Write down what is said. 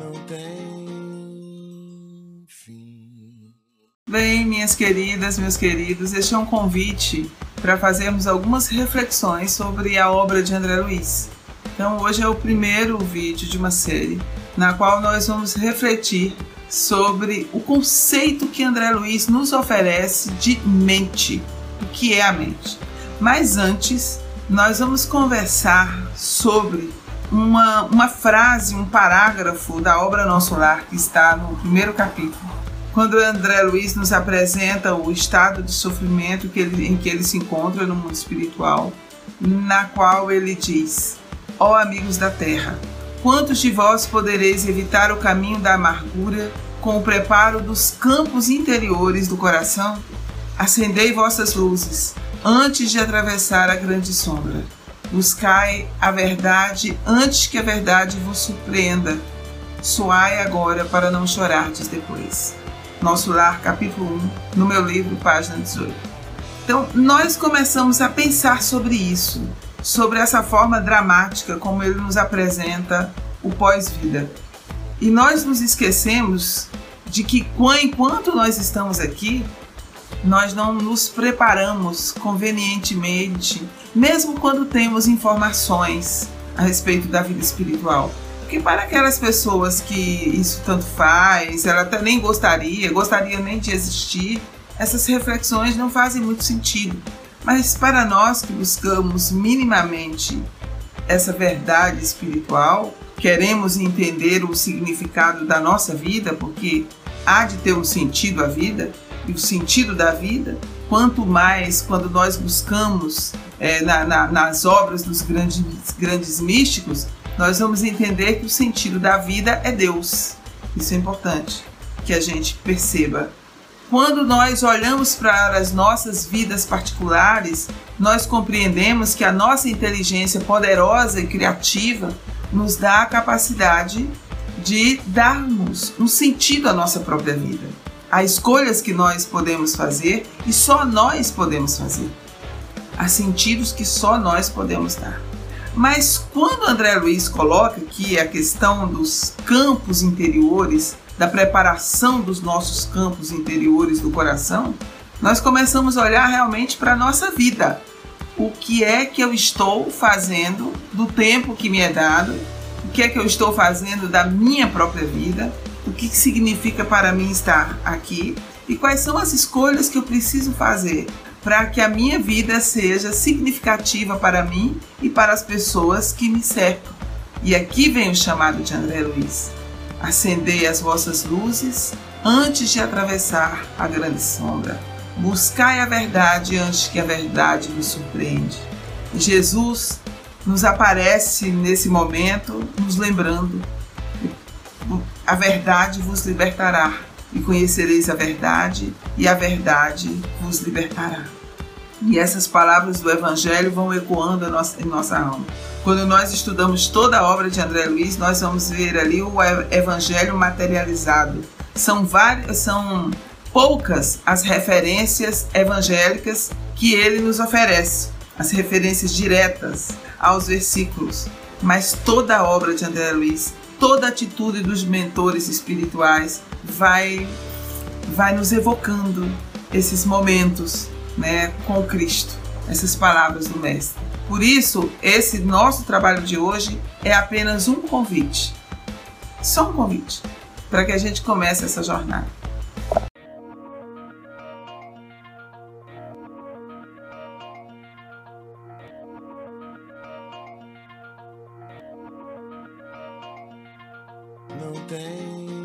não tem fim. Bem, minhas queridas, meus queridos, este é um convite para fazermos algumas reflexões sobre a obra de André Luiz. Então, hoje é o primeiro vídeo de uma série na qual nós vamos refletir sobre o conceito que André Luiz nos oferece de mente. O que é a mente? Mas antes, nós vamos conversar sobre uma, uma frase, um parágrafo da obra Nosso Lar, que está no primeiro capítulo, quando André Luiz nos apresenta o estado de sofrimento que ele, em que ele se encontra no mundo espiritual, na qual ele diz: Ó oh, amigos da terra, quantos de vós podereis evitar o caminho da amargura com o preparo dos campos interiores do coração? Acendei vossas luzes antes de atravessar a grande sombra Buscai a verdade antes que a verdade vos surpreenda. Soai agora para não chorardes depois. Nosso Lar, capítulo 1, no meu livro, página 18. Então, nós começamos a pensar sobre isso, sobre essa forma dramática como ele nos apresenta o pós-vida. E nós nos esquecemos de que enquanto nós estamos aqui, nós não nos preparamos convenientemente, mesmo quando temos informações a respeito da vida espiritual. Porque para aquelas pessoas que isso tanto faz, ela até nem gostaria, gostaria nem de existir, essas reflexões não fazem muito sentido. Mas para nós que buscamos minimamente essa verdade espiritual, queremos entender o significado da nossa vida, porque há de ter um sentido a vida, e o sentido da vida, quanto mais quando nós buscamos é, na, na, nas obras dos grandes, grandes místicos, nós vamos entender que o sentido da vida é Deus. Isso é importante que a gente perceba. Quando nós olhamos para as nossas vidas particulares, nós compreendemos que a nossa inteligência poderosa e criativa nos dá a capacidade de darmos um sentido à nossa própria vida. Há escolhas que nós podemos fazer e só nós podemos fazer. Há sentidos que só nós podemos dar. Mas quando André Luiz coloca que a questão dos campos interiores, da preparação dos nossos campos interiores do coração, nós começamos a olhar realmente para a nossa vida. O que é que eu estou fazendo do tempo que me é dado? O que é que eu estou fazendo da minha própria vida? O que significa para mim estar aqui e quais são as escolhas que eu preciso fazer para que a minha vida seja significativa para mim e para as pessoas que me cercam. E aqui vem o chamado de André Luiz: acendei as vossas luzes antes de atravessar a grande sombra. Buscai a verdade antes que a verdade vos surpreende. Jesus nos aparece nesse momento, nos lembrando a verdade vos libertará, e conhecereis a verdade, e a verdade vos libertará. E essas palavras do Evangelho vão ecoando em nossa alma. Quando nós estudamos toda a obra de André Luiz, nós vamos ver ali o Evangelho materializado. São várias, são poucas as referências evangélicas que ele nos oferece, as referências diretas aos versículos. Mas toda a obra de André Luiz toda atitude dos mentores espirituais vai vai nos evocando esses momentos, né, com Cristo, essas palavras do mestre. Por isso, esse nosso trabalho de hoje é apenas um convite. Só um convite para que a gente comece essa jornada. Não tem